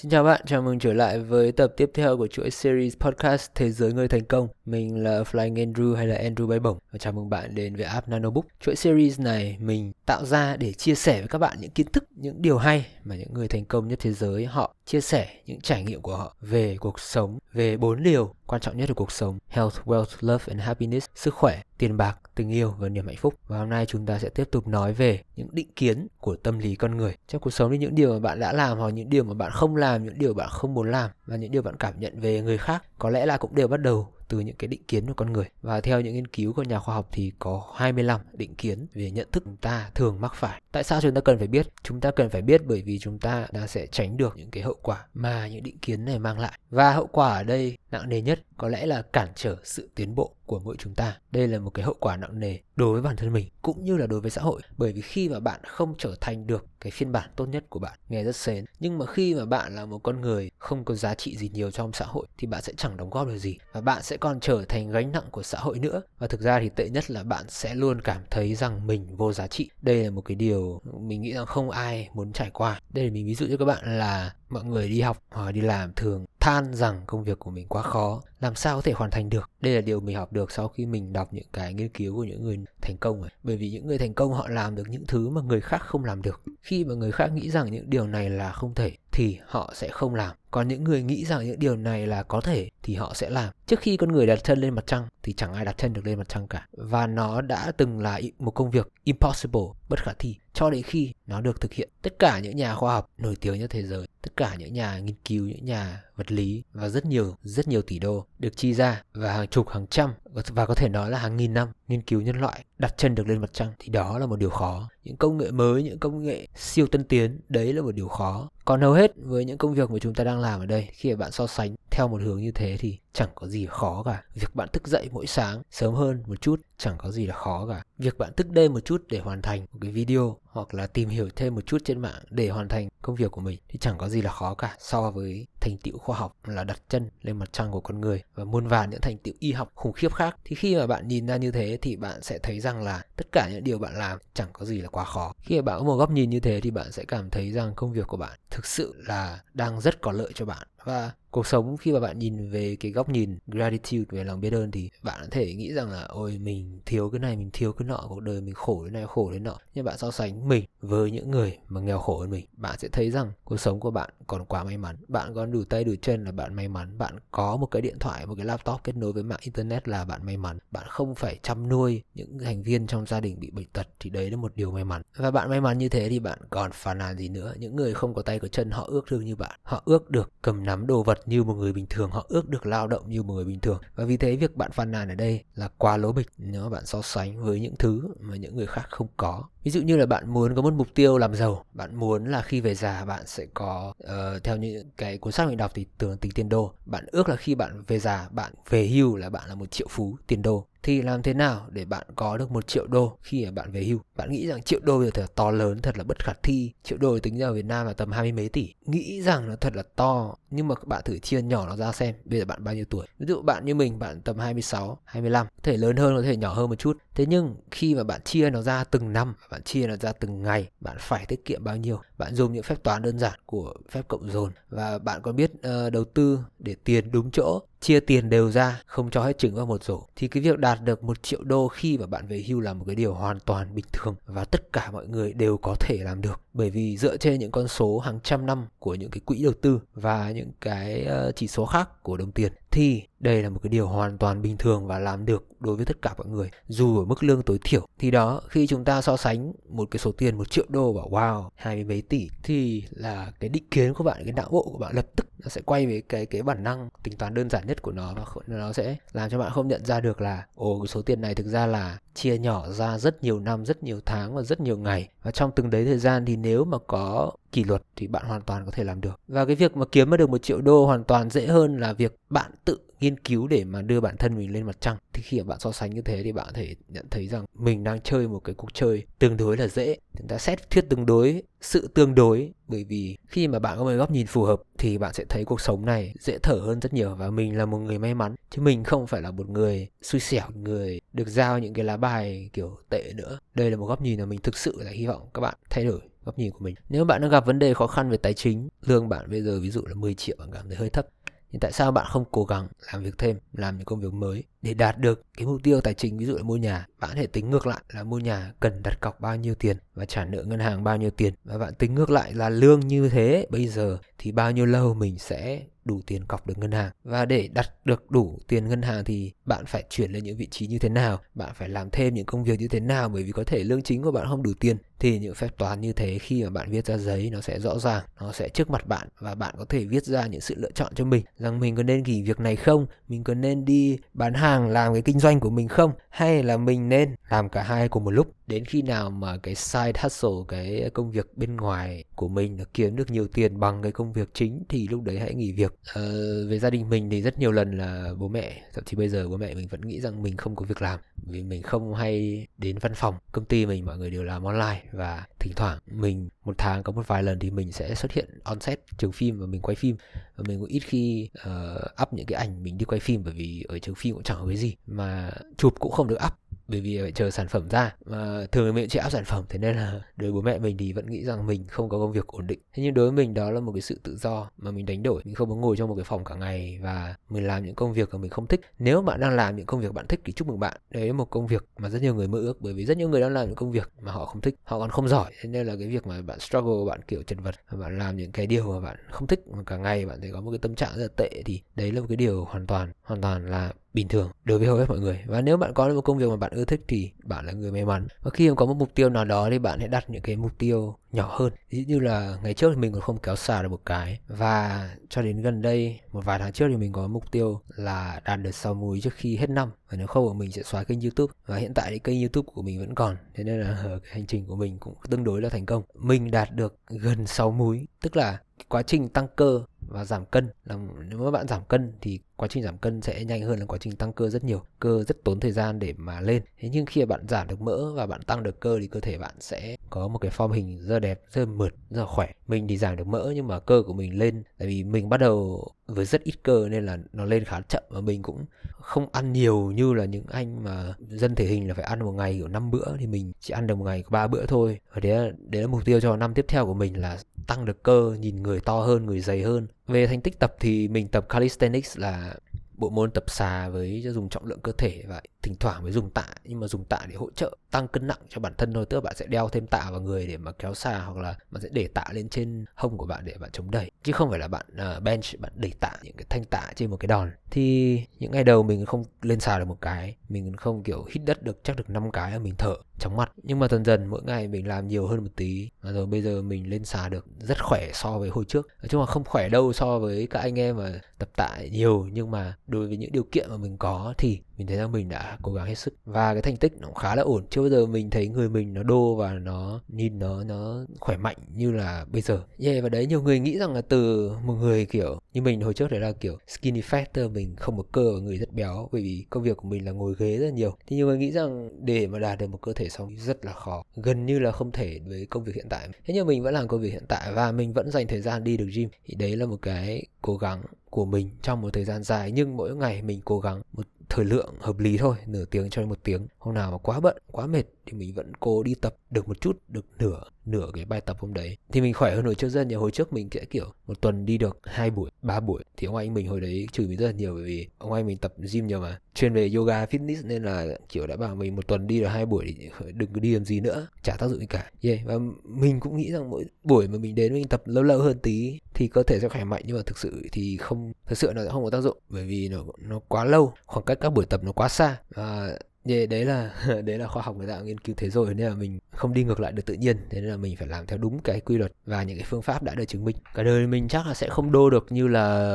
Xin chào bạn, chào mừng trở lại với tập tiếp theo của chuỗi series podcast Thế giới người thành công. Mình là Flying Andrew hay là Andrew Bay Bổng? Và chào mừng bạn đến với app Nanobook. Chuỗi series này mình tạo ra để chia sẻ với các bạn những kiến thức, những điều hay mà những người thành công nhất thế giới họ chia sẻ những trải nghiệm của họ về cuộc sống, về bốn điều quan trọng nhất của cuộc sống Health, Wealth, Love and Happiness Sức khỏe, tiền bạc, tình yêu và niềm hạnh phúc. Và hôm nay chúng ta sẽ tiếp tục nói về những định kiến của tâm lý con người. Trong cuộc sống thì những điều mà bạn đã làm hoặc những điều mà bạn không làm, những điều bạn không muốn làm Và những điều bạn cảm nhận về người khác Có lẽ là cũng đều bắt đầu từ những cái định kiến của con người. Và theo những nghiên cứu của nhà khoa học thì có 25 định kiến về nhận thức chúng ta thường mắc phải. Tại sao chúng ta cần phải biết? Chúng ta cần phải biết bởi vì chúng ta đã sẽ tránh được những cái hậu quả mà những định kiến này mang lại. Và hậu quả ở đây nặng nề nhất có lẽ là cản trở sự tiến bộ của mỗi chúng ta. Đây là một cái hậu quả nặng nề đối với bản thân mình, cũng như là đối với xã hội bởi vì khi mà bạn không trở thành được cái phiên bản tốt nhất của bạn, nghe rất xến nhưng mà khi mà bạn là một con người không có giá trị gì nhiều trong xã hội, thì bạn sẽ chẳng đóng góp được gì và bạn sẽ còn trở thành gánh nặng của xã hội nữa và thực ra thì tệ nhất là bạn sẽ luôn cảm thấy rằng mình vô giá trị đây là một cái điều mình nghĩ rằng không ai muốn trải qua. Đây là mình ví dụ cho các bạn là mọi người đi học hoặc đi làm thường than rằng công việc của mình quá khó, làm sao có thể hoàn thành được? Đây là điều mình học được sau khi mình đọc những cái nghiên cứu của những người thành công rồi bởi vì những người thành công họ làm được những thứ mà người khác không làm được. Khi mà người khác nghĩ rằng những điều này là không thể, thì họ sẽ không làm. Còn những người nghĩ rằng những điều này là có thể, thì họ sẽ làm. Trước khi con người đặt chân lên mặt trăng, thì chẳng ai đặt chân được lên mặt trăng cả. Và nó đã từng là một công việc impossible, bất khả thi cho đến khi nó được thực hiện, tất cả những nhà khoa học nổi tiếng nhất thế giới, tất cả những nhà nghiên cứu, những nhà vật lý và rất nhiều rất nhiều tỷ đô được chi ra và hàng chục, hàng trăm và có thể nói là hàng nghìn năm nghiên cứu nhân loại đặt chân được lên mặt trăng thì đó là một điều khó. Những công nghệ mới, những công nghệ siêu tân tiến, đấy là một điều khó. Còn hầu hết với những công việc mà chúng ta đang làm ở đây, khi bạn so sánh theo một hướng như thế thì chẳng có gì khó cả. Việc bạn thức dậy mỗi sáng sớm hơn một chút chẳng có gì là khó cả. Việc bạn thức đêm một chút để hoàn thành một cái video hoặc là tìm hiểu thêm một chút trên mạng để hoàn thành công việc của mình thì chẳng có gì là khó cả so với thành tựu khoa học là đặt chân lên mặt trăng của con người. Và muôn vàn những thành tựu y học khủng khiếp khác. Thì khi mà bạn nhìn ra như thế thì bạn sẽ thấy rằng là tất cả những điều bạn làm chẳng có gì là quá khó. Khi mà bạn có một góc nhìn như thế thì bạn sẽ cảm thấy rằng công việc của bạn thực sự là đang rất có lợi cho bạn. Và cuộc sống khi mà bạn nhìn về cái góc nhìn gratitude, về lòng biết ơn thì bạn có thể nghĩ rằng là, ôi, mình thiếu cái này, mình thiếu cái nọ, cuộc đời mình khổ thế này, khổ thế nọ. Nhưng bạn so sánh mình với những người mà nghèo khổ hơn mình. Bạn sẽ thấy rằng cuộc sống của bạn còn quá may mắn. Bạn còn đủ tay đủ chân là bạn may mắn. Bạn có một cái điện thoại, một cái laptop kết nối với mạng internet là bạn may mắn. Bạn không phải chăm nuôi những thành viên trong gia đình bị bệnh tật thì đấy là một điều may mắn. Và bạn may mắn như thế thì bạn còn phàn nàn gì nữa. Những người không có tay có chân, họ ước thương như bạn. Họ ước được cầm nắm đồ vật như một người bình thường. Họ ước được lao động như một người bình thường. Và vì thế việc bạn phàn nàn ở đây là quá lố bịch nếu bạn so sánh với những thứ mà những người khác không có. Ví dụ như là bạn muốn có một mục tiêu làm giàu bạn muốn là khi về già bạn sẽ có uh, theo những cái cuốn sách mình đọc thì tưởng tính tiền đô. Bạn ước là khi bạn về già bạn về hưu là bạn là một triệu phú tiền đô thì làm thế nào để bạn có được một triệu đô khi mà bạn về hưu? Bạn nghĩ rằng triệu đô bây giờ thật là to lớn thật là bất khả thi. Triệu đô tính ra ở việt nam là tầm hai mươi mấy tỷ. Nghĩ rằng nó thật là to nhưng mà bạn thử chia nhỏ nó ra xem bây giờ bạn bao nhiêu tuổi? Ví dụ bạn như mình bạn tầm 26 25 có thể lớn hơn có thể nhỏ hơn một chút. Thế nhưng khi mà bạn chia nó ra từng năm bạn chia nó ra từng ngày bạn phải tiết kiệm bao nhiêu? Bạn dùng những phép toán đơn giản của phép cộng dồn. Và bạn còn biết uh, đầu tư để tiền đúng chỗ? Chia tiền đều ra, không cho hết trứng vào một rổ, thì cái việc đạt được một triệu đô khi mà bạn về hưu là một cái điều hoàn toàn bình thường và tất cả mọi người đều có thể làm được. Bởi vì dựa trên những con số hàng trăm năm của những cái quỹ đầu tư và những cái ờ, chỉ số khác của đồng tiền thì đây là một cái điều hoàn toàn bình thường và làm được đối với tất cả mọi người. Dù ở mức lương tối thiểu, thì đó, khi chúng ta so sánh một cái số tiền một triệu đô bảo wow, hai mươi mấy tỷ, thì là cái định kiến của bạn, cái não bộ của bạn lập tức nó sẽ quay về cái cái bản năng tính toán đơn giản nhất của nó và nó sẽ làm cho bạn không nhận ra được là, ồ, cái số tiền này thực ra là chia nhỏ ra rất nhiều năm, rất nhiều tháng và rất nhiều ngày. Và trong từng đấy thời gian thì nếu mà có kỷ luật thì bạn hoàn toàn có thể làm được. Và cái việc mà kiếm được một triệu đô hoàn toàn dễ hơn là việc bạn tự nghiên cứu để mà đưa bản thân mình lên mặt trăng. Thì khi mà bạn so sánh như thế thì bạn có thể nhận thấy rằng mình đang chơi một cái cuộc chơi tương đối là dễ. Chúng ta xét thuyết tương đối, sự tương đối. Bởi vì khi mà bạn có một góc nhìn phù hợp thì bạn sẽ thấy cuộc sống này dễ thở hơn rất nhiều và mình là một người may mắn. Chứ mình không phải là một người xui xẻo, người được giao những cái lá bài kiểu tệ nữa. Đây là một góc nhìn mà mình thực sự là hy vọng các bạn thay đổi góc nhìn của mình. Nếu bạn đang gặp vấn đề khó khăn về tài chính, lương bạn bây giờ ví dụ là 10 triệu, bạn cảm thấy hơi thấp thì tại sao bạn không cố gắng làm việc thêm, làm những công việc mới để đạt được cái mục tiêu tài chính, ví dụ là mua nhà? Bạn có thể tính ngược lại là mua nhà cần đặt cọc bao nhiêu tiền và trả nợ ngân hàng bao nhiêu tiền. Và bạn tính ngược lại là lương như thế, bây giờ thì bao nhiêu lâu mình sẽ đủ tiền cọc được ngân hàng. Và để đặt được đủ tiền ngân hàng thì bạn phải chuyển lên những vị trí như thế nào, bạn phải làm thêm những công việc như thế nào bởi vì có thể lương chính của bạn không đủ tiền. Thì những phép toán như thế khi mà bạn viết ra giấy nó sẽ rõ ràng, nó sẽ trước mặt bạn và bạn có thể viết ra những sự lựa chọn cho mình rằng mình có nên nghỉ việc này không, mình có nên đi bán hàng làm cái kinh doanh của mình không, hay là mình nên làm cả hai cùng một lúc. Đến khi nào mà cái side hustle, cái công việc bên ngoài của mình nó kiếm được nhiều tiền bằng cái công việc chính thì lúc đấy hãy nghỉ việc ờ, về gia đình mình thì rất nhiều lần là bố mẹ thậm chí bây giờ bố mẹ mình vẫn nghĩ rằng mình không có việc làm vì mình không hay đến văn phòng công ty mình mọi người đều làm online. Và thỉnh thoảng mình một tháng có một vài lần thì mình sẽ xuất hiện on set trường phim và mình quay phim. Và mình cũng ít khi uh, up những cái ảnh mình đi quay phim bởi vì ở trường phim cũng chẳng có cái gì mà chụp cũng không được up bởi vì phải chờ sản phẩm ra. Mà thường mình chỉ áp sản phẩm, thế nên là đối với bố mẹ mình thì vẫn nghĩ rằng mình không có công việc ổn định. Thế nhưng đối với mình đó là một cái sự tự do mà mình đánh đổi. Mình không muốn ngồi trong một cái phòng cả ngày và mình làm những công việc mà mình không thích. Nếu bạn đang làm những công việc bạn thích thì chúc mừng bạn. Đấy là một công việc mà rất nhiều người mơ ước, bởi vì rất nhiều người đang làm những công việc mà họ không thích, họ còn không giỏi. Thế nên là cái việc mà bạn struggle, bạn kiểu chật vật, và bạn làm những cái điều mà bạn không thích mà cả ngày bạn thấy có một cái tâm trạng rất là tệ thì đấy là một cái điều hoàn toàn hoàn toàn là bình thường đối với hầu hết mọi người. Và nếu bạn có một công việc mà bạn ưa thích thì bạn là người may mắn. Và khi mà có một mục tiêu nào đó thì bạn hãy đặt những cái mục tiêu nhỏ hơn. Ví dụ như là ngày trước thì mình còn không kéo xà được một cái. Và cho đến gần đây, một vài tháng trước thì mình có mục tiêu là đạt được sáu múi trước khi hết năm. Và nếu không mình sẽ xóa kênh youtube. Và hiện tại thì kênh youtube của mình vẫn còn. Thế nên là cái hành trình của mình cũng tương đối là thành công. Mình đạt được gần sáu múi. Tức là quá trình tăng cơ và giảm cân. Là nếu mà bạn giảm cân thì quá trình giảm cân sẽ nhanh hơn là quá trình tăng cơ rất nhiều. Cơ rất tốn thời gian để mà lên. Thế nhưng khi bạn giảm được mỡ và bạn tăng được cơ thì cơ thể bạn sẽ có một cái form hình rất đẹp rất mượt rất khỏe. Mình thì giảm được mỡ nhưng mà cơ của mình lên. Tại vì mình bắt đầu với rất ít cơ nên là nó lên khá chậm và mình cũng không ăn nhiều như là những anh mà dân thể hình là phải ăn một ngày kiểu năm bữa thì mình chỉ ăn được một ngày có ba bữa thôi. Và đấy là, đấy là mục tiêu cho năm tiếp theo của mình là tăng được cơ nhìn người to hơn người dày hơn. Về thành tích tập thì mình tập calisthenics là bộ môn tập xà với dùng trọng lượng cơ thể và thỉnh thoảng mới dùng tạ nhưng mà dùng tạ để hỗ trợ tăng cân nặng cho bản thân thôi. Tức là bạn sẽ đeo thêm tạ vào người để mà kéo xà hoặc là bạn sẽ để tạ lên trên hông của bạn để bạn chống đẩy. Chứ không phải là bạn uh, bench bạn đẩy tạ những cái thanh tạ trên một cái đòn. Thì những ngày đầu mình không lên xà được một cái mình không kiểu hít đất được chắc được 5 cái là mình thở chóng mặt. Nhưng mà dần dần mỗi ngày mình làm nhiều hơn một tí và rồi bây giờ mình lên xà được rất khỏe so với hồi trước. Nói chung là không khỏe đâu so với các anh em mà tập tại nhiều, nhưng mà đối với những điều kiện mà mình có thì mình thấy rằng mình đã cố gắng hết sức. Và cái thành tích nó cũng khá là ổn. Chưa bao giờ mình thấy người mình nó đô và nó nhìn nó nó khỏe mạnh như là bây giờ. Yeah, và đấy nhiều người nghĩ rằng là từ một người kiểu như mình hồi trước đấy là kiểu skinny fat mình không có cơ và người rất béo bởi vì công việc của mình là ngồi ghế rất nhiều. Thì nhiều người nghĩ rằng để mà đạt được một cơ thể xong rất là khó. Gần như là không thể với công việc hiện tại. Thế nhưng mình vẫn làm công việc hiện tại và mình vẫn dành thời gian đi được gym. Thì đấy là một cái cố gắng của mình trong một thời gian dài. Nhưng mỗi ngày mình cố gắng một thời lượng hợp lý thôi, nửa tiếng cho đến một tiếng. Hôm nào mà quá bận, quá mệt thì mình vẫn cố đi tập được một chút, được nửa nửa cái bài tập hôm đấy. Thì mình khỏe hơn hồi trước rất nhiều. Hồi trước mình sẽ kiểu một tuần đi được hai buổi, ba buổi. Thì ông anh mình hồi đấy chửi mình rất là nhiều bởi vì ông anh mình tập gym nhiều mà. Chuyên về yoga, fitness nên là kiểu đã bảo mình một tuần đi được hai buổi thì đừng đi làm gì nữa. Chả tác dụng gì cả. Yeah. và mình cũng nghĩ rằng mỗi buổi mà mình đến mình tập lâu lâu hơn tí thì cơ thể sẽ khỏe mạnh. Nhưng mà thực sự thì không, thực sự nó sẽ không có tác dụng bởi vì nó nó quá lâu. Khoảng cách các buổi tập nó quá xa. Và Yeah, đấy là đấy là khoa học người ta nghiên cứu thế rồi nên là mình không đi ngược lại được tự nhiên thế nên là mình phải làm theo đúng cái quy luật và những cái phương pháp đã được chứng minh. Cả đời mình chắc là sẽ không đô được như là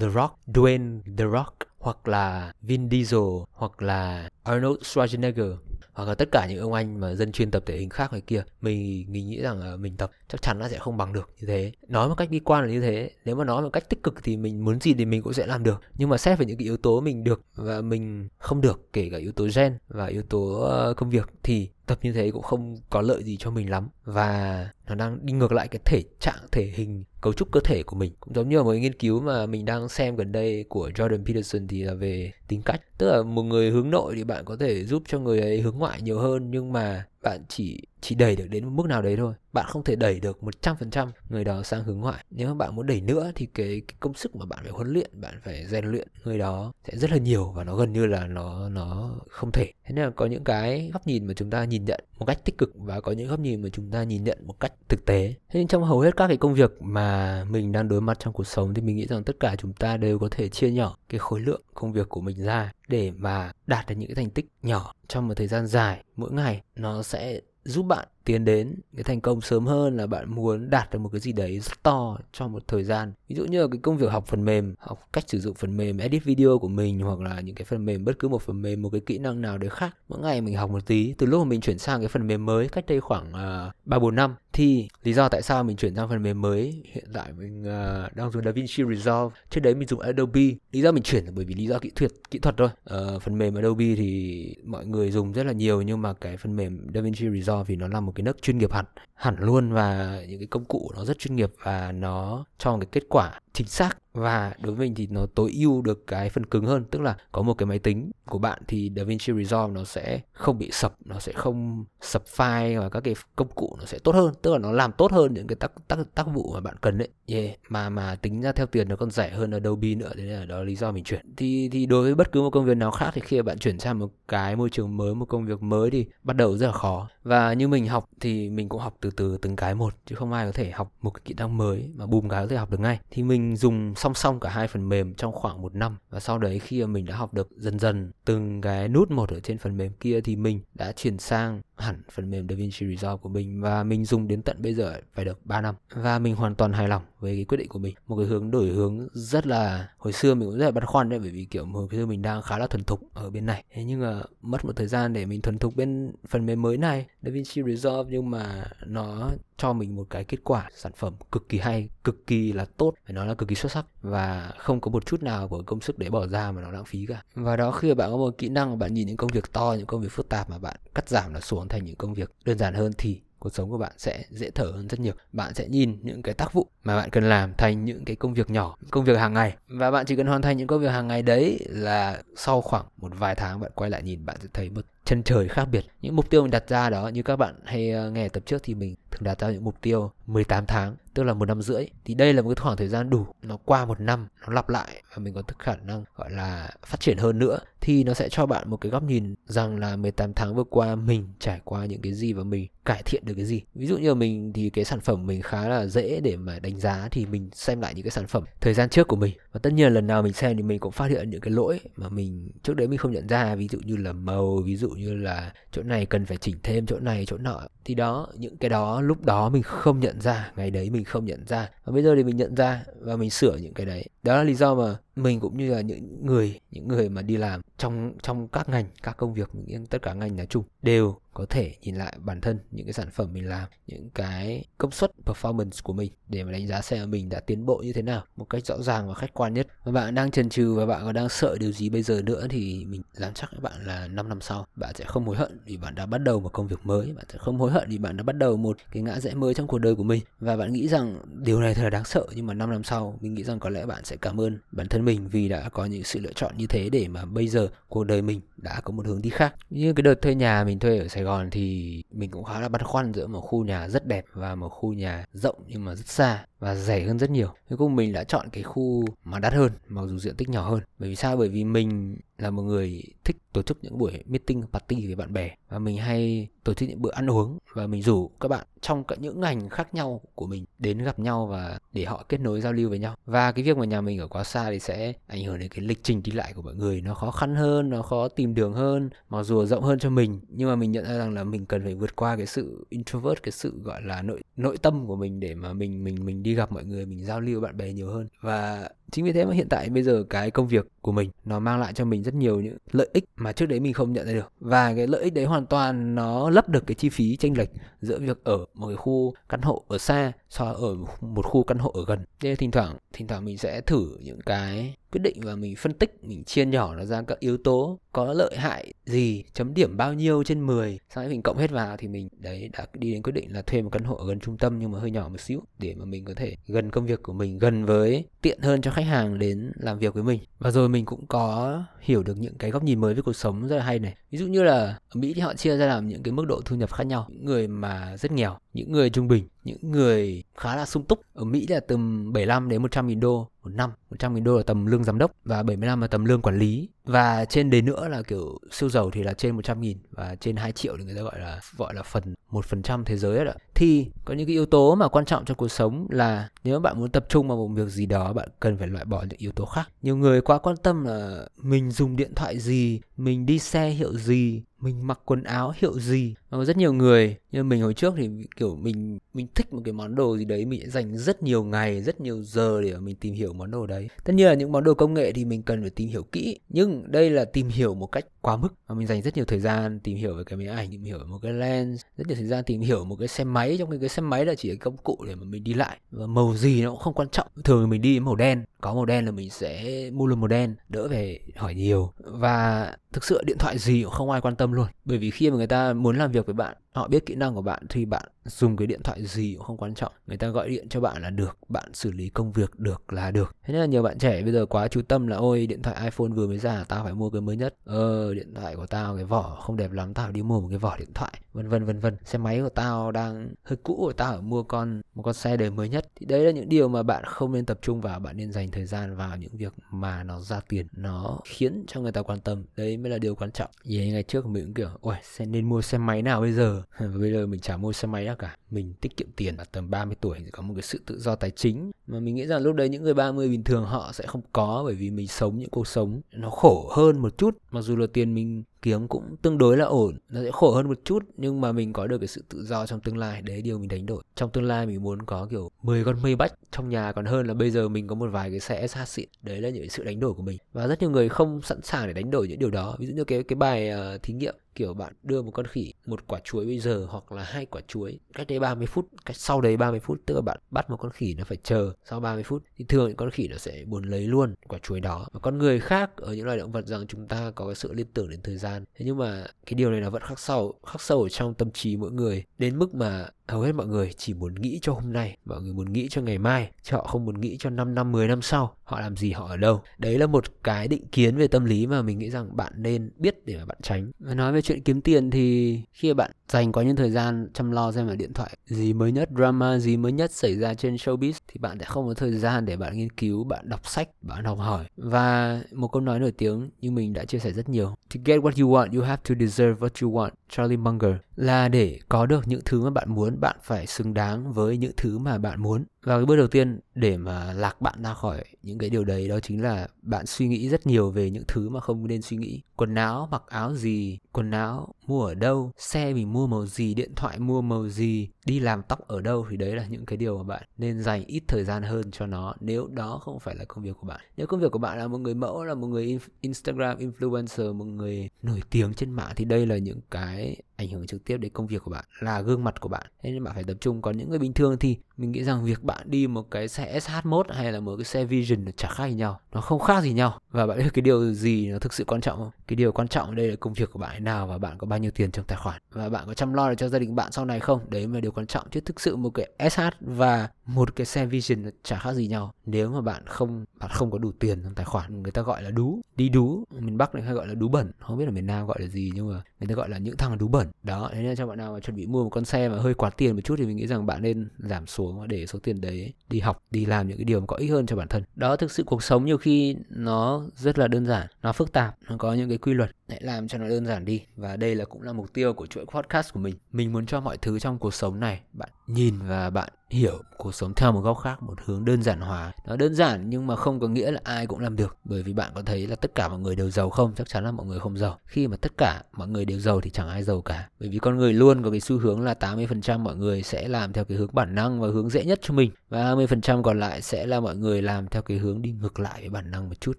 The Rock Dwayne The Rock hoặc là Vin Diesel hoặc là Arnold Schwarzenegger hoặc là tất cả những ông anh mà dân chuyên tập thể hình khác ngoài kia, mình mình nghĩ rằng là mình tập chắc chắn nó sẽ không bằng được như thế. Nói một cách bi quan là như thế. Nếu mà nói một cách tích cực thì mình muốn gì thì mình cũng sẽ làm được. Nhưng mà xét về những cái yếu tố mình được và mình không được, kể cả yếu tố gen và yếu tố ờ, công việc, thì tập như thế cũng không có lợi gì cho mình lắm. Và nó đang đi ngược lại cái thể trạng thể hình cấu trúc cơ thể của mình. Cũng giống như một nghiên cứu mà mình đang xem gần đây của Jordan Peterson thì là về tính cách. Tức là một người hướng nội thì bạn có thể giúp cho người ấy hướng ngoại nhiều hơn nhưng mà bạn chỉ chỉ đẩy được đến một mức nào đấy thôi. Bạn không thể đẩy được 100% người đó sang hướng ngoại. Nếu mà bạn muốn đẩy nữa thì cái, cái công sức mà bạn phải huấn luyện bạn phải rèn luyện người đó sẽ rất là nhiều và nó gần như là nó nó không thể. Thế nên là có những cái góc nhìn mà chúng ta nhìn nhận một cách tích cực và có những góc nhìn mà chúng ta nhìn nhận một cách thực tế. Thế nên trong hầu hết các cái công việc mà mình đang đối mặt trong cuộc sống thì mình nghĩ rằng tất cả chúng ta đều có thể chia nhỏ cái khối lượng công việc của mình ra để mà đạt được những cái thành tích nhỏ trong một thời gian dài. Mỗi ngày nó sẽ giúp bạn tiến đến cái thành công sớm hơn là bạn muốn đạt được một cái gì đấy rất to trong một thời gian. Ví dụ như là cái công việc học phần mềm học cách sử dụng phần mềm edit video của mình hoặc là những cái phần mềm bất cứ một phần mềm một cái kỹ năng nào đấy khác. Mỗi ngày mình học một tí từ lúc mà mình chuyển sang cái phần mềm mới cách đây khoảng à, ba uh, bốn năm thì lý do tại sao mình chuyển sang phần mềm mới hiện tại mình uh, đang dùng DaVinci Resolve. Trước đấy mình dùng Adobe. Lý do mình chuyển là bởi vì lý do kỹ thuật kỹ thuật thôi. Uh, phần mềm Adobe thì mọi người dùng rất là nhiều nhưng mà cái phần mềm DaVinci Resolve thì nó là một cái nấc chuyên nghiệp hẳn hẳn luôn và những cái công cụ nó rất chuyên nghiệp và nó cho một cái kết quả chính xác và đối với mình thì nó tối ưu được cái phần cứng hơn, tức là có một cái máy tính của bạn thì DaVinci Resolve nó sẽ không bị sập, nó sẽ không sập file và các cái công cụ nó sẽ tốt hơn. Tức là nó làm tốt hơn những cái tác tác tác vụ mà bạn cần đấy yeah. mà mà tính ra theo tiền nó còn rẻ hơn Adobe nữa, thế nên là đó là lý do mình chuyển. Thì thì đối với bất cứ một công việc nào khác thì khi mà bạn chuyển sang một cái môi trường mới, một công việc mới thì bắt đầu rất là khó. Và như mình học thì mình cũng học từ từ từng cái một, chứ không ai có thể học một cái kỹ năng mới mà bùm cái có thể học được ngay. Thì mình dùng song song cả hai phần mềm trong khoảng một năm. Và sau đấy khi mà mình đã học được dần dần từng cái nút một ở trên phần mềm kia thì mình đã chuyển sang hẳn phần mềm DaVinci Resolve của mình và mình dùng đến tận bây giờ phải được 3 năm. Và mình hoàn toàn hài lòng với cái quyết định của mình. Một cái hướng đổi hướng rất là, hồi xưa mình cũng rất là băn khoăn đấy, bởi vì kiểu hồi xưa mình đang khá là thuần thục ở bên này. Thế nhưng mà mất một thời gian để mình thuần thục bên phần mềm mới này. DaVinci Resolve nhưng mà nó cho mình một cái kết quả sản phẩm cực kỳ hay, cực kỳ là tốt. Phải nói là cực kỳ xuất sắc. Và không có một chút nào của công sức để bỏ ra mà nó lãng phí cả. Và đó, khi bạn có một kỹ năng, bạn nhìn những công việc to, những công việc phức tạp mà bạn cắt giảm nó xuống thành những công việc đơn giản hơn thì cuộc sống của bạn sẽ dễ thở hơn rất nhiều. Bạn sẽ nhìn những cái tác vụ mà bạn cần làm thành những cái công việc nhỏ, công việc hàng ngày. Và bạn chỉ cần hoàn thành những công việc hàng ngày đấy là sau khoảng một vài tháng bạn quay lại nhìn, bạn sẽ thấy một chân trời khác biệt. Những mục tiêu mình đặt ra đó, như các bạn hay ờ, nghe tập trước thì mình thường đặt ra những mục tiêu 18 tháng tức là một năm rưỡi. Thì đây là một cái khoảng thời gian đủ. Nó qua một năm, nó lặp lại và mình có thức khả năng, gọi là, phát triển hơn nữa. Thì nó sẽ cho bạn một cái góc nhìn rằng là 18 tháng vừa qua mình trải qua những cái gì và mình cải thiện được cái gì. Ví dụ như mình thì cái sản phẩm mình khá là dễ để mà đánh giá thì mình xem lại những cái sản phẩm thời gian trước của mình. Và tất nhiên lần nào mình xem thì mình cũng phát hiện những cái lỗi mà mình trước đấy mình không nhận ra. Ví dụ như là màu, ví dụ như là chỗ này cần phải chỉnh thêm chỗ này, chỗ nọ. Thì đó, những cái đó, lúc đó mình không nhận ra. Ngày đấy mình không nhận ra. Và bây giờ thì mình nhận ra và mình sửa những cái đấy. Đó là lý do mà mình cũng như là những người những người mà đi làm trong trong các ngành, các công việc, những tất cả ngành nói chung đều có thể nhìn lại bản thân những cái sản phẩm mình làm, những cái công suất performance của mình để mà đánh giá xem mình đã tiến bộ như thế nào một cách rõ ràng và khách quan nhất. Và bạn đang chần chừ và bạn còn đang sợ điều gì bây giờ nữa thì mình dám chắc các bạn là 5 năm sau bạn sẽ không hối hận vì bạn đã bắt đầu một công việc mới, bạn sẽ không hối hận vì bạn đã bắt đầu một cái ngã rẽ mới trong cuộc đời của mình. Và bạn nghĩ rằng điều này thật là đáng sợ nhưng mà 5 năm sau mình nghĩ rằng có lẽ bạn sẽ cảm ơn bản thân mình vì đã có những sự lựa chọn như thế để mà bây giờ cuộc đời mình đã có một hướng đi khác như cái đợt thuê nhà mình thuê ở Sài Gòn thì mình cũng khá là băn khoăn giữa một khu nhà rất đẹp và một khu nhà rộng nhưng mà rất xa và rẻ hơn rất nhiều. Cuối cùng mình đã chọn cái khu mà đắt hơn, mặc dù diện tích nhỏ hơn. Bởi vì sao? Bởi vì mình là một người thích tổ chức những buổi meeting, party với bạn bè. Và mình hay tổ chức những bữa ăn uống và mình rủ các bạn trong cả những ngành khác nhau của mình đến gặp nhau và để họ kết nối giao lưu với nhau. Và cái việc mà nhà mình ở quá xa thì sẽ ảnh hưởng đến cái lịch trình đi lại của mọi người. Nó khó khăn hơn, nó khó tìm đường hơn, mặc dù rộng hơn cho mình. Nhưng mà mình nhận ra rằng là mình cần phải vượt qua cái sự introvert, cái sự gọi là nội nội tâm của mình để mà mình mình mình đi gặp mọi người, mình giao lưu bạn bè nhiều hơn. Và chính vì thế mà hiện tại bây giờ cái công việc của mình nó mang lại cho mình rất nhiều những lợi ích mà trước đấy mình không nhận ra được. Và cái lợi ích đấy hoàn toàn nó lấp được cái chi phí chênh lệch giữa việc ở một cái khu căn hộ ở xa so ở một khu căn hộ ở gần. Nên thỉnh thoảng thỉnh thoảng mình sẽ thử những cái quyết định và mình phân tích, mình chia nhỏ nó ra các yếu tố có lợi hại gì, chấm điểm bao nhiêu trên 10 sau đấy mình cộng hết vào thì mình, đấy, đã đi đến quyết định là thuê một căn hộ ở gần trung tâm nhưng mà hơi nhỏ một xíu để mà mình có thể gần công việc của mình, gần với tiện hơn cho khách hàng đến làm việc với mình. Và rồi mình cũng có hiểu được những cái góc nhìn mới với cuộc sống rất là hay này. Ví dụ như là ở Mỹ thì họ chia ra làm những cái mức độ thu nhập khác nhau, những người mà rất nghèo những người trung bình, những người khá là sung túc. Ở Mỹ là từ 75 đến 100 nghìn đô một năm. 100 nghìn đô là tầm lương giám đốc và 75 là tầm lương quản lý. Và trên đấy nữa là kiểu siêu giàu thì là trên 100 nghìn và trên 2 triệu thì người ta gọi là gọi là phần một phần trăm thế giới đó. Thì có những cái yếu tố mà quan trọng trong cuộc sống là nếu bạn muốn tập trung vào một việc gì đó, bạn cần phải loại bỏ những yếu tố khác. Nhiều người quá quan tâm là mình dùng điện thoại gì, mình đi xe hiệu gì mình mặc quần áo hiệu gì. Và rất nhiều người, như mình hồi trước thì kiểu mình mình thích một cái món đồ gì đấy, mình sẽ dành rất nhiều ngày, rất nhiều giờ để mà mình tìm hiểu món đồ đấy. Tất nhiên là những món đồ công nghệ thì mình cần phải tìm hiểu kỹ, nhưng đây là tìm hiểu một cách quá mức. Và mình dành rất nhiều thời gian tìm hiểu về cái máy ảnh, tìm hiểu về một cái lens, rất nhiều thời gian tìm hiểu một cái xe máy. Trong khi cái xe máy là chỉ là công cụ để mà mình đi lại, và màu gì nó cũng không quan trọng. Thường mình đi màu đen có màu đen là mình sẽ mua luôn màu đen, đỡ về hỏi nhiều. Và thực sự điện thoại gì cũng không ai quan tâm luôn. Bởi vì khi mà người ta muốn làm việc với bạn họ biết kỹ năng của bạn, thì bạn dùng cái điện thoại gì cũng không quan trọng. Người ta gọi điện cho bạn là được, bạn xử lý công việc được là được. Thế nên là nhiều bạn trẻ bây giờ quá chú tâm là, ôi, điện thoại iphone vừa mới ra, tao phải mua cái mới nhất. Ờ điện thoại của tao, cái vỏ không đẹp lắm, tao đi mua một cái vỏ điện thoại. Vân vân vân vân. Xe máy của tao đang hơi cũ của tao ở mua con, một con xe đời mới nhất. Thì đấy là những điều mà bạn không nên tập trung vào, bạn nên dành thời gian vào những việc mà nó ra tiền, nó khiến cho người ta quan tâm. Đấy mới là điều quan trọng. Vì ngày trước mình cũng kiểu ôi sẽ nên mua xe máy nào bây giờ? Và bây giờ mình chả mua xe máy nào cả. Mình tiết kiệm tiền ở tầm 30 tuổi thì có một cái sự tự do tài chính. Mà mình nghĩ rằng lúc đấy những người 30 bình thường họ sẽ không có bởi vì mình sống những cuộc sống nó khổ hơn một chút. Mặc dù là tiền mình kiếm cũng tương đối là ổn. Nó sẽ khổ hơn một chút nhưng mà mình có được cái sự tự do trong tương lai. Đấy điều mình đánh đổi. Trong tương lai mình muốn có kiểu 10 con mây bách trong nhà còn hơn là bây giờ mình có một vài cái xe xa xịn. Đấy là những sự đánh đổi của mình. Và rất nhiều người không sẵn sàng để đánh đổi những điều đó. Ví dụ như cái cái bài uh, thí nghiệm kiểu bạn đưa một con khỉ một quả chuối bây giờ hoặc là hai quả chuối cách đây 30 phút cách sau đấy 30 phút tức là bạn bắt một con khỉ nó phải chờ sau 30 phút thì thường những con khỉ nó sẽ muốn lấy luôn quả chuối đó. Và con người khác ở những loài động vật rằng chúng ta có cái sự liên tưởng đến thời gian thế nhưng mà cái điều này nó vẫn khắc sâu khắc sâu ở trong tâm trí mỗi người. Đến mức mà hầu hết mọi người chỉ muốn nghĩ cho hôm nay. Mọi người muốn nghĩ cho ngày mai. Chứ họ không muốn nghĩ cho 5 năm 10 năm sau. Họ làm gì, họ ở đâu? Đấy là một cái định kiến về tâm lý mà mình nghĩ rằng bạn nên biết để mà bạn tránh. Và nói về chuyện kiếm tiền thì khi mà bạn dành quá những thời gian chăm lo xem ở điện thoại gì mới nhất, drama gì mới nhất xảy ra trên showbiz, thì bạn sẽ không có thời gian để bạn nghiên cứu, bạn đọc sách, bạn học hỏi. Và một câu nói nổi tiếng như mình đã chia sẻ rất nhiều. To get what you want, you have to deserve what you want. Charlie Munger là để có được những thứ mà bạn muốn, bạn phải xứng đáng với những thứ mà bạn muốn và cái bước đầu tiên để mà lạc bạn ra khỏi những cái điều đấy, đó chính là bạn suy nghĩ rất nhiều về những thứ mà không nên suy nghĩ. Quần áo, mặc áo gì, quần áo mua ở đâu, xe mình mua màu gì, điện thoại mua màu gì, đi làm tóc ở đâu thì đấy là những cái điều mà bạn nên dành ít thời gian hơn cho nó, nếu đó không phải là công việc của bạn. Nếu công việc của bạn là một người mẫu, là một người instagram influencer, một người nổi tiếng trên mạng thì đây là những cái ảnh hưởng trực tiếp đến công việc của bạn, là gương mặt của bạn. Thế nên bạn phải tập trung. Còn những người bình thường thì mình nghĩ rằng việc bạn đi một cái xe SH1 hay là một cái xe Vision nó chả khác gì nhau, nó không khác gì nhau. Và bạn biết cái điều gì nó thực sự quan trọng không? Cái điều quan trọng ở đây là công việc của bạn thế nào và bạn có bao nhiêu tiền trong tài khoản. Và bạn có chăm lo được cho gia đình bạn sau này không? Đấy là điều quan trọng. Chứ thực sự một cái SH và một cái xe Vision nó chả khác gì nhau. Nếu mà bạn không bạn không có đủ tiền trong tài khoản, người ta gọi là đú, đi đú. Miền Bắc này hay gọi là đú bẩn. Không biết là miền Nam gọi là gì nhưng mà người ta gọi là những thằng đú bẩn đó, thế nên cho bạn nào mà chuẩn bị mua một con xe mà hơi quá tiền một chút thì mình nghĩ rằng bạn nên giảm xuống để số tiền đấy đi học, đi làm những cái điều mà có ích hơn cho bản thân. Đó, thực sự cuộc sống nhiều khi nó rất là đơn giản, nó phức tạp, nó có những cái quy luật hãy làm cho nó đơn giản đi. Và đây là cũng là mục tiêu của chuỗi podcast của mình. Mình muốn cho mọi thứ trong cuộc sống này, bạn nhìn và bạn hiểu cuộc sống theo một góc khác, một hướng đơn giản hóa. Nó đơn giản nhưng mà không có nghĩa là ai cũng làm được. Bởi vì bạn có thấy là tất cả mọi người đều giàu không? Chắc chắn là mọi người không giàu. Khi mà tất cả mọi người đều giàu thì chẳng ai giàu cả. Bởi vì con người luôn có cái xu hướng là 80% mọi người sẽ làm theo cái hướng bản năng và hướng dễ nhất cho mình. Và 20% còn lại sẽ là mọi người làm theo cái hướng đi ngược lại với bản năng một chút.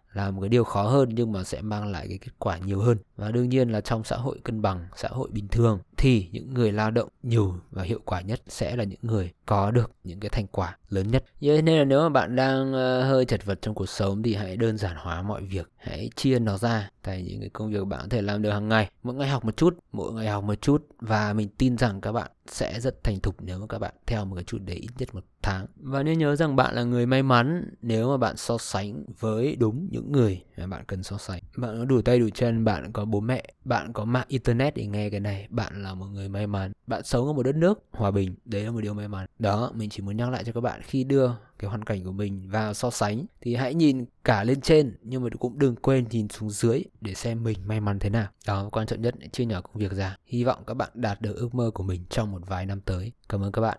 Làm một cái điều khó hơn nhưng mà sẽ mang lại cái kết quả nhiều hơn hơn và đương nhiên là trong xã hội cân bằng, xã hội bình thường, thì những người lao động nhiều và hiệu quả nhất sẽ là những người có được những cái thành quả lớn nhất. Vậy nên là nếu mà bạn đang ờ, hơi chật vật trong cuộc sống thì hãy đơn giản hóa mọi việc. Hãy chia nó ra tại những cái công việc bạn có thể làm được hàng ngày. Mỗi ngày học một chút, mỗi ngày học một chút. Và mình tin rằng các bạn sẽ rất thành thục nếu mà các bạn theo một cái chủ đề ít nhất một tháng. Và nên nhớ rằng bạn là người may mắn nếu mà bạn so sánh với đúng những người mà bạn cần so sánh. Bạn có đủ tay đủ chân, bạn có bố mẹ, bạn có mạng internet để nghe cái này. Bạn là một người may mắn. Bạn sống ở một đất nước hòa bình, đấy là một điều may mắn. Đó, mình chỉ muốn nhắc lại cho các bạn khi đưa cái hoàn cảnh của mình vào so sánh thì hãy nhìn cả lên trên nhưng mà cũng đừng quên nhìn xuống dưới để xem mình may mắn thế nào. Đó, quan trọng nhất chia nhỏ công việc ra. Hy vọng các bạn đạt được ước mơ của mình trong một vài năm tới. Cảm ơn các bạn.